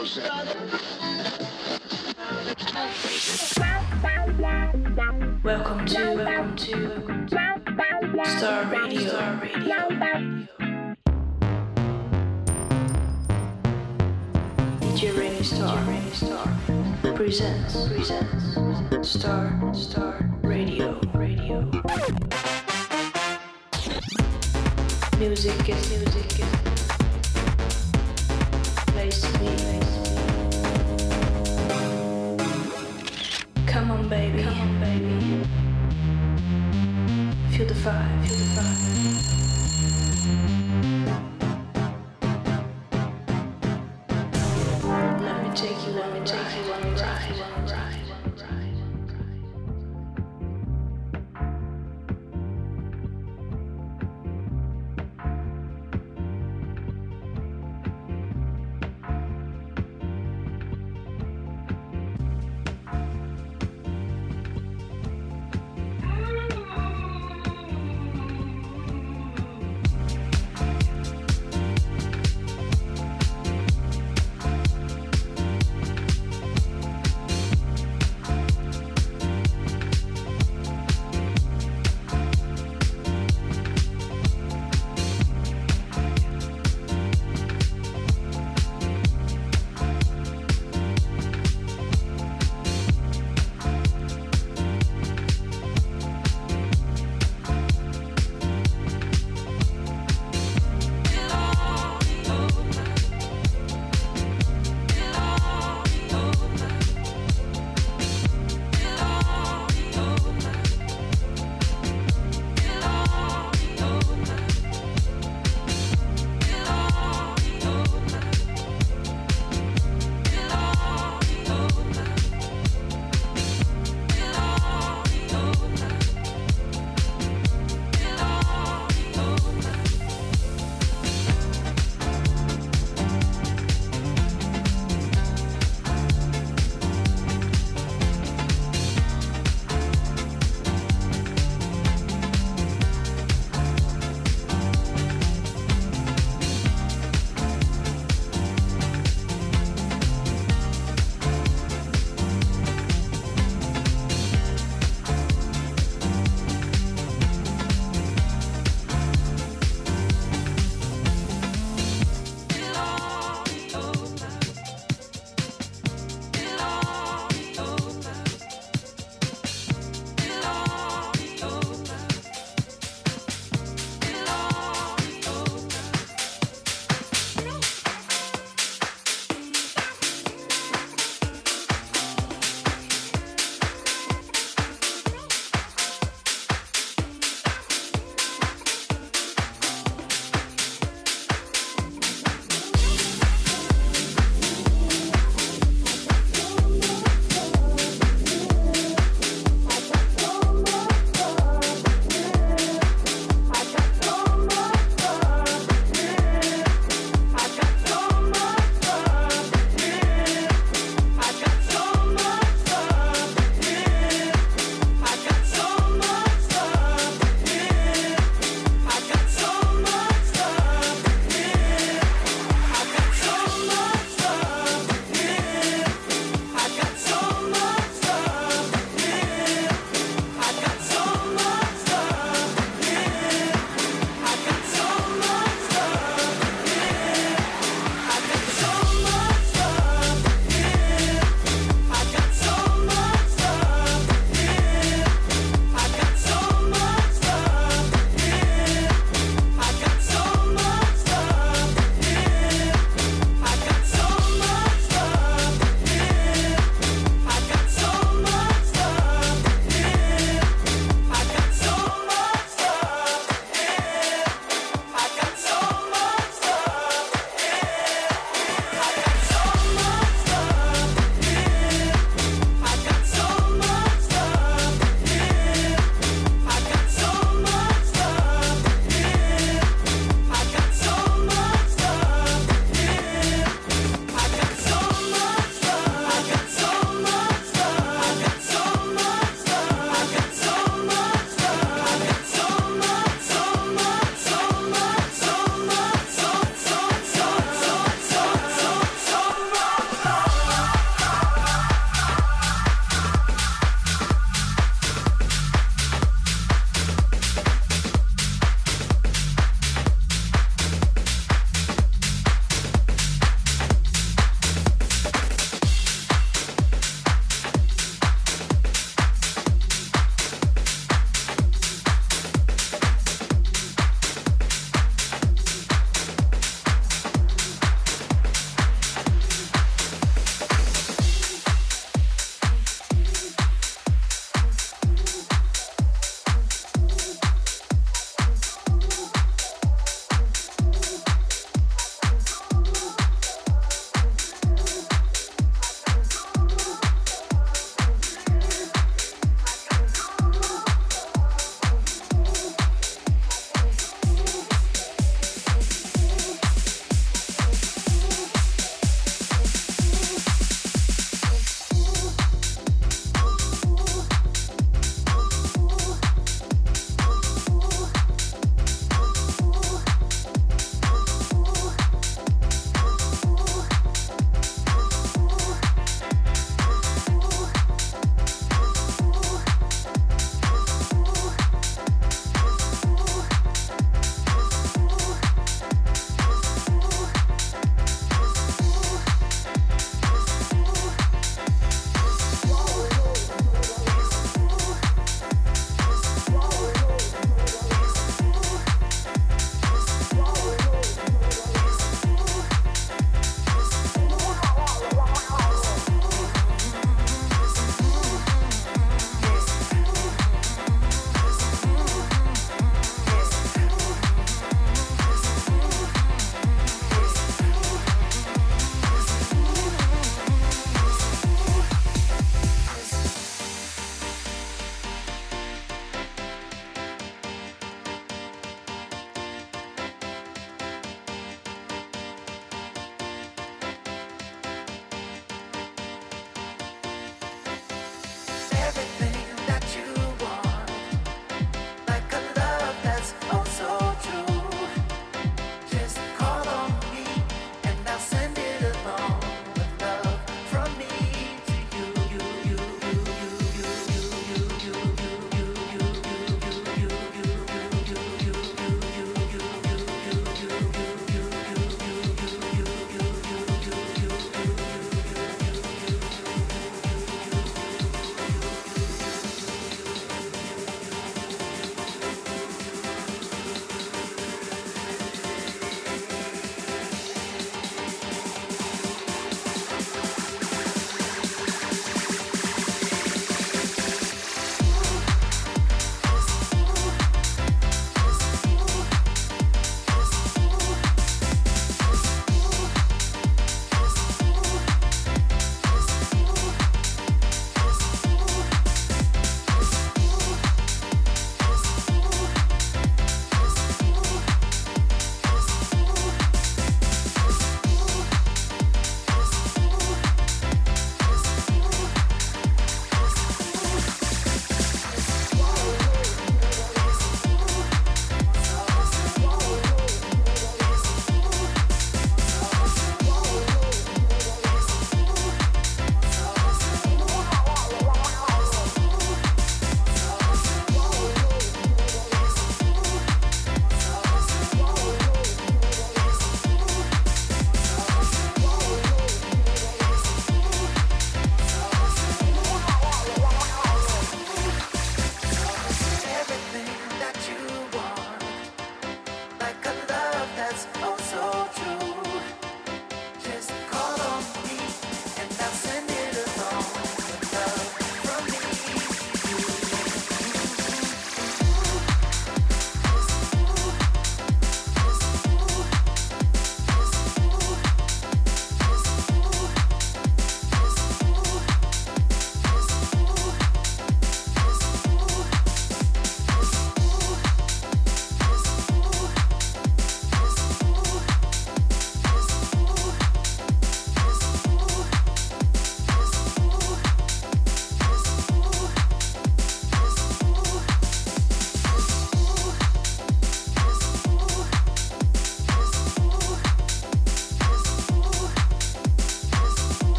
Welcome to, welcome to Star Radio. Star Radio. DJ Remy Star, Star presents, presents Star, Star Radio, Radio. Music is music place to be. Feel the fire. Feel the fire.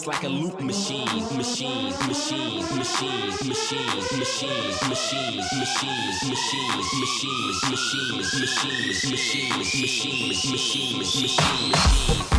it's like a loop machine, machine, machine, machine, machine, machine, machine, machine, machine, machine, machine, machine, machine, machine, machine, machine, machine, machine.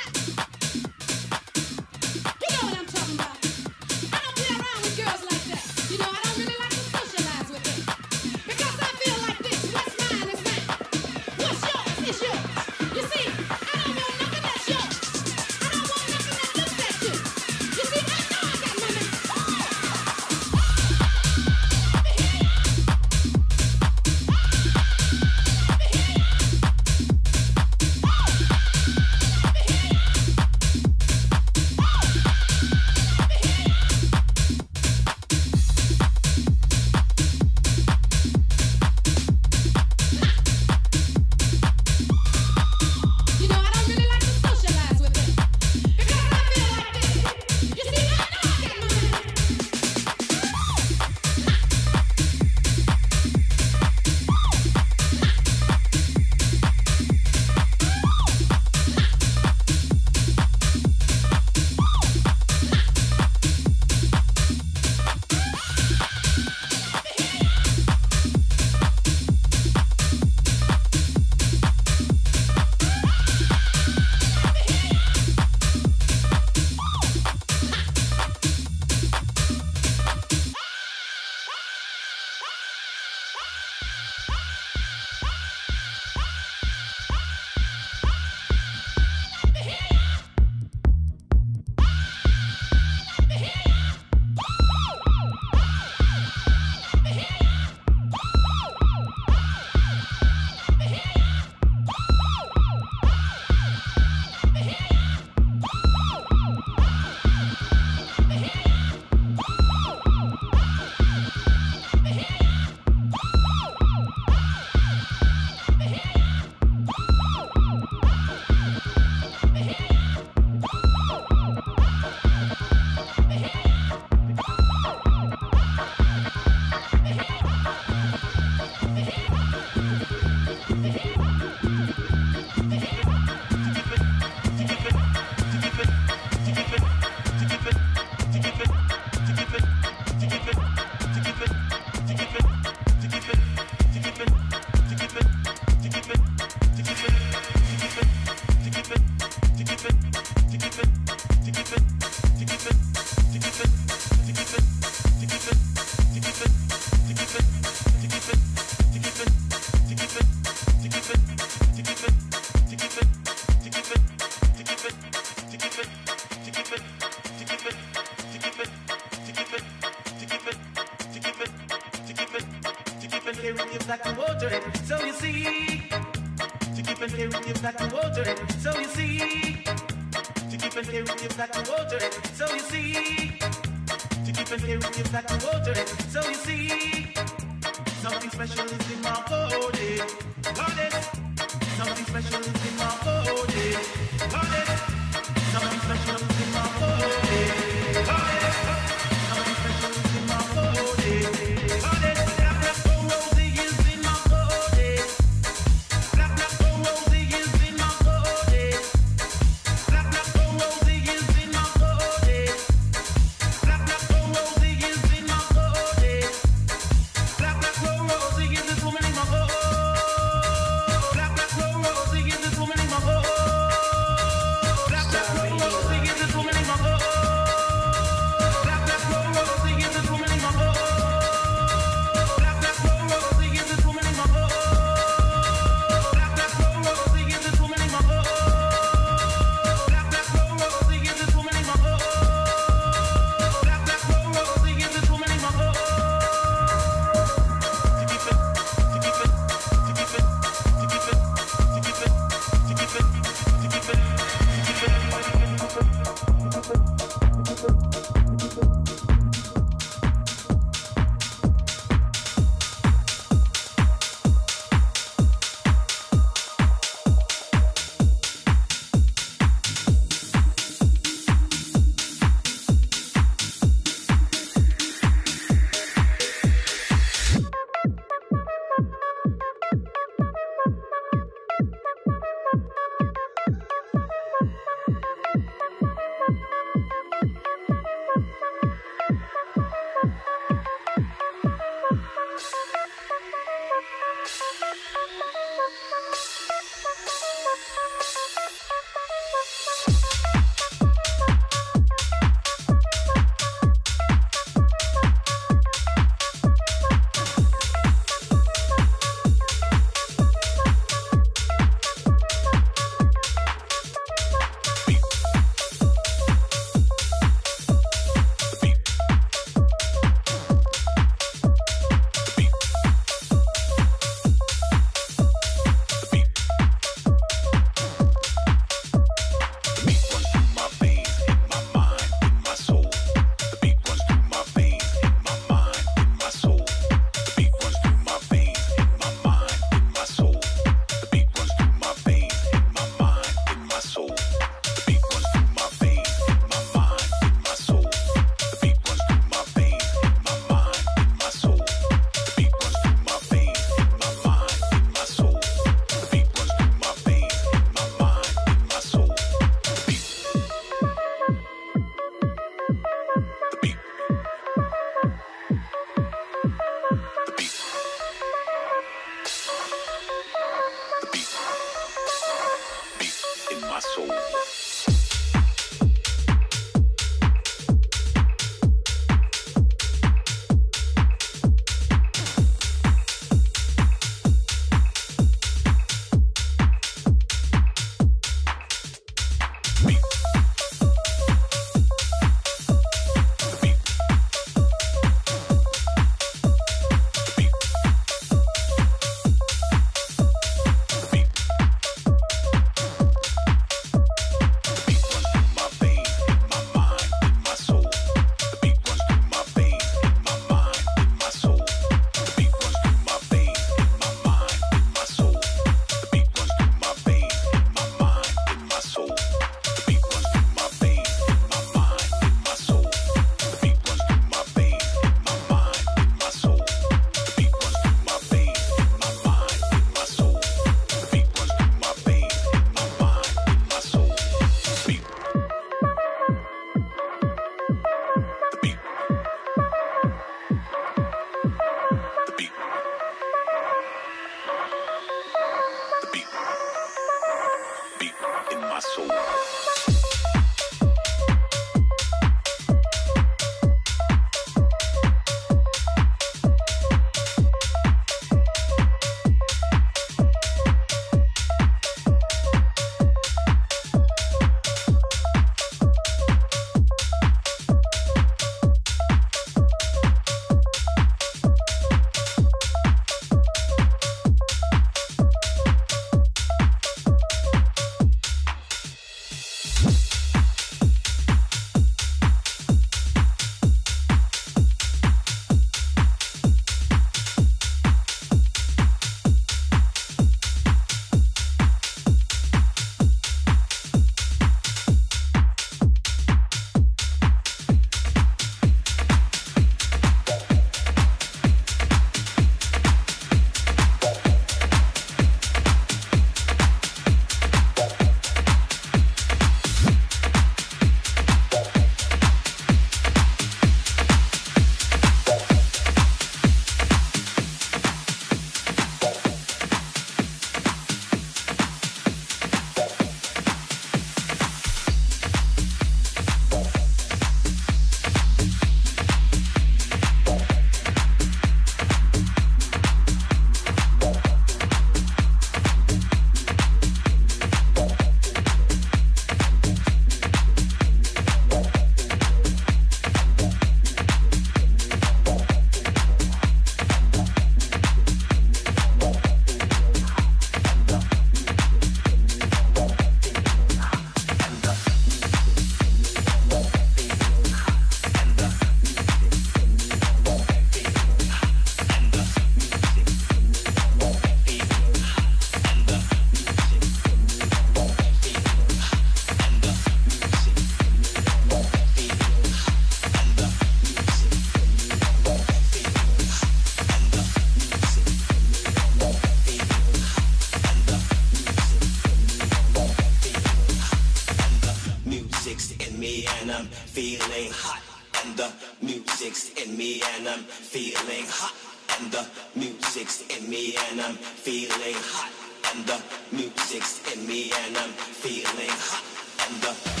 Music's in me and I'm feeling hot. And the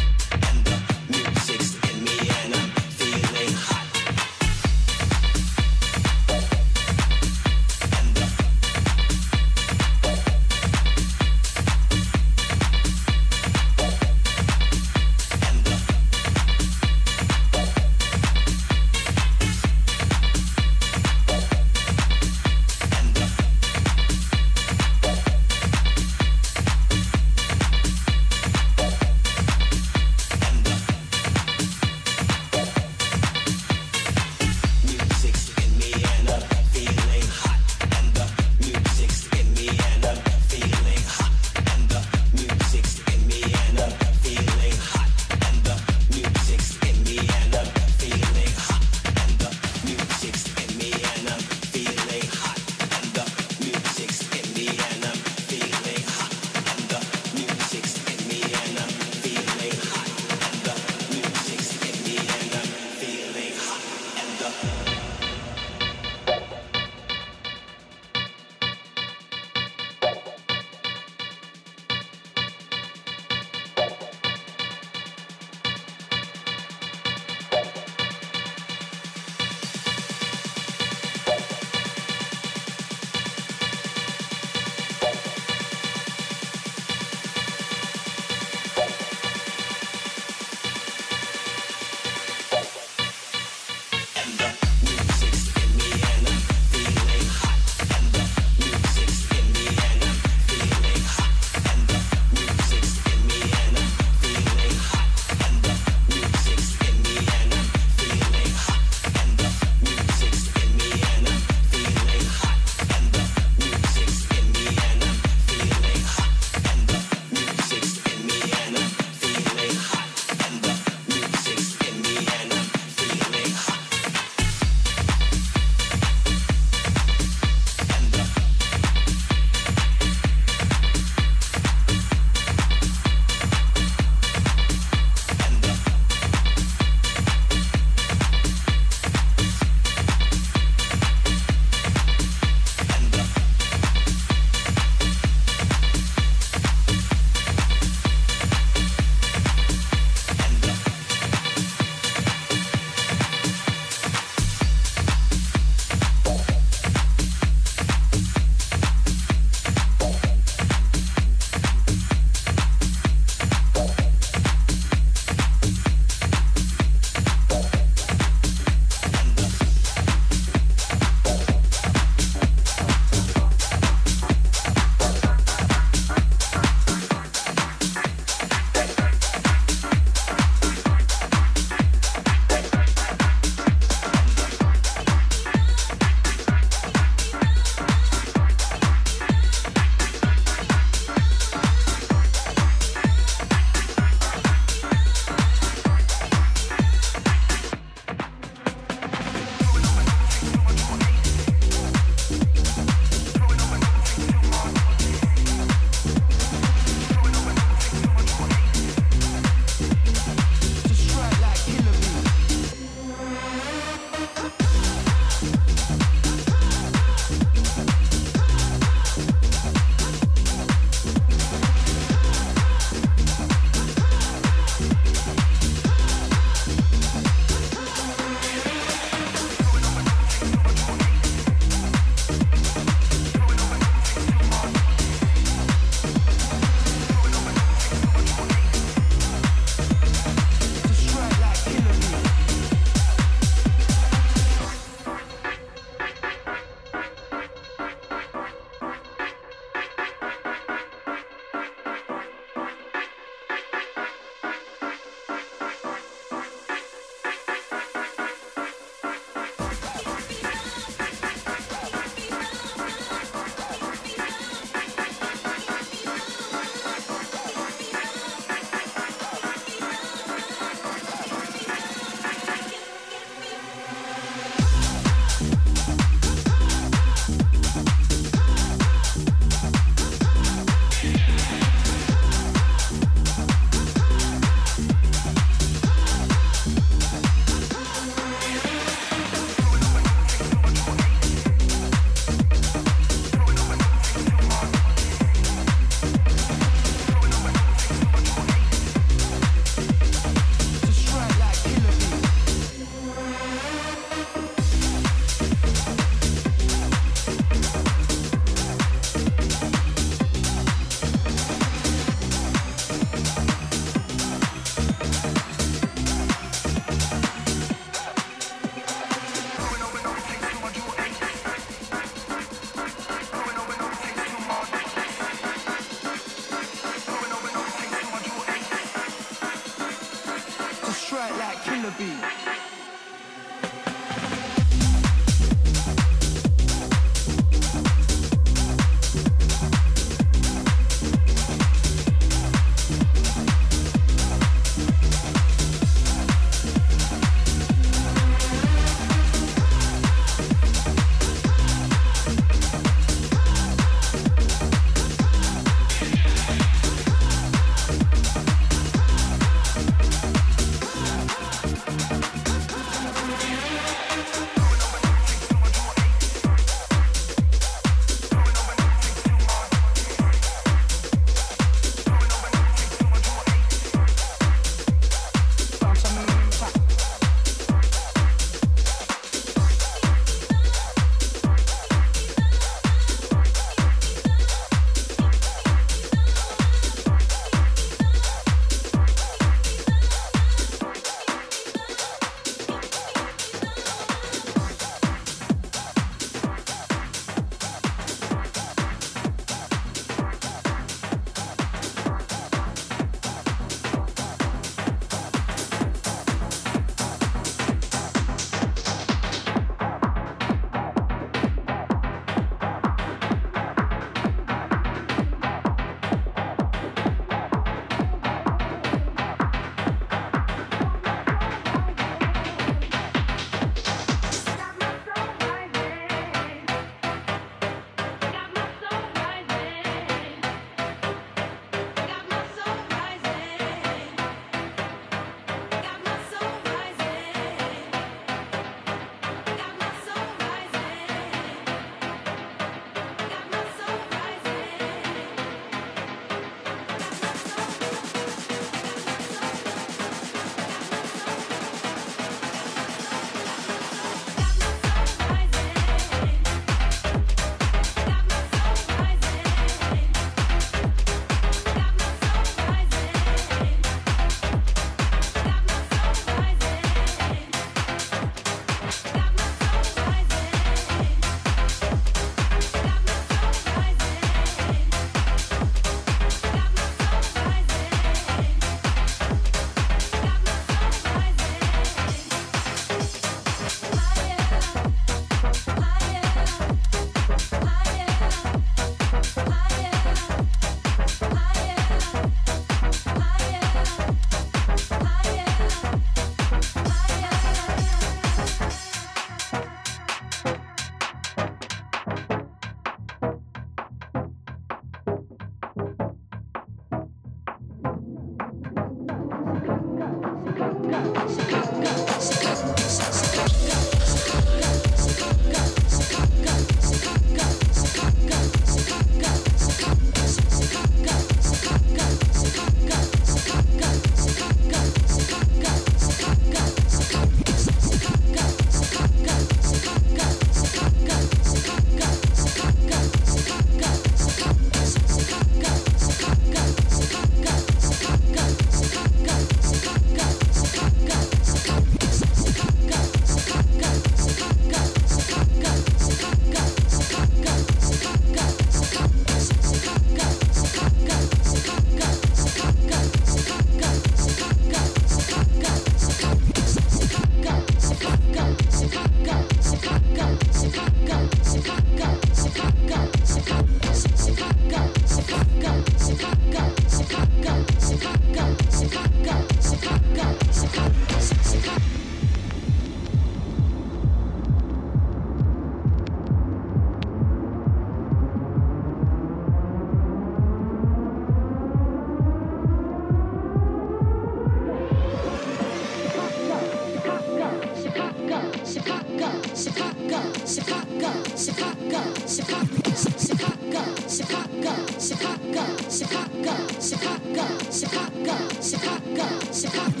Chicago, Chicago, Chicago, Chicago.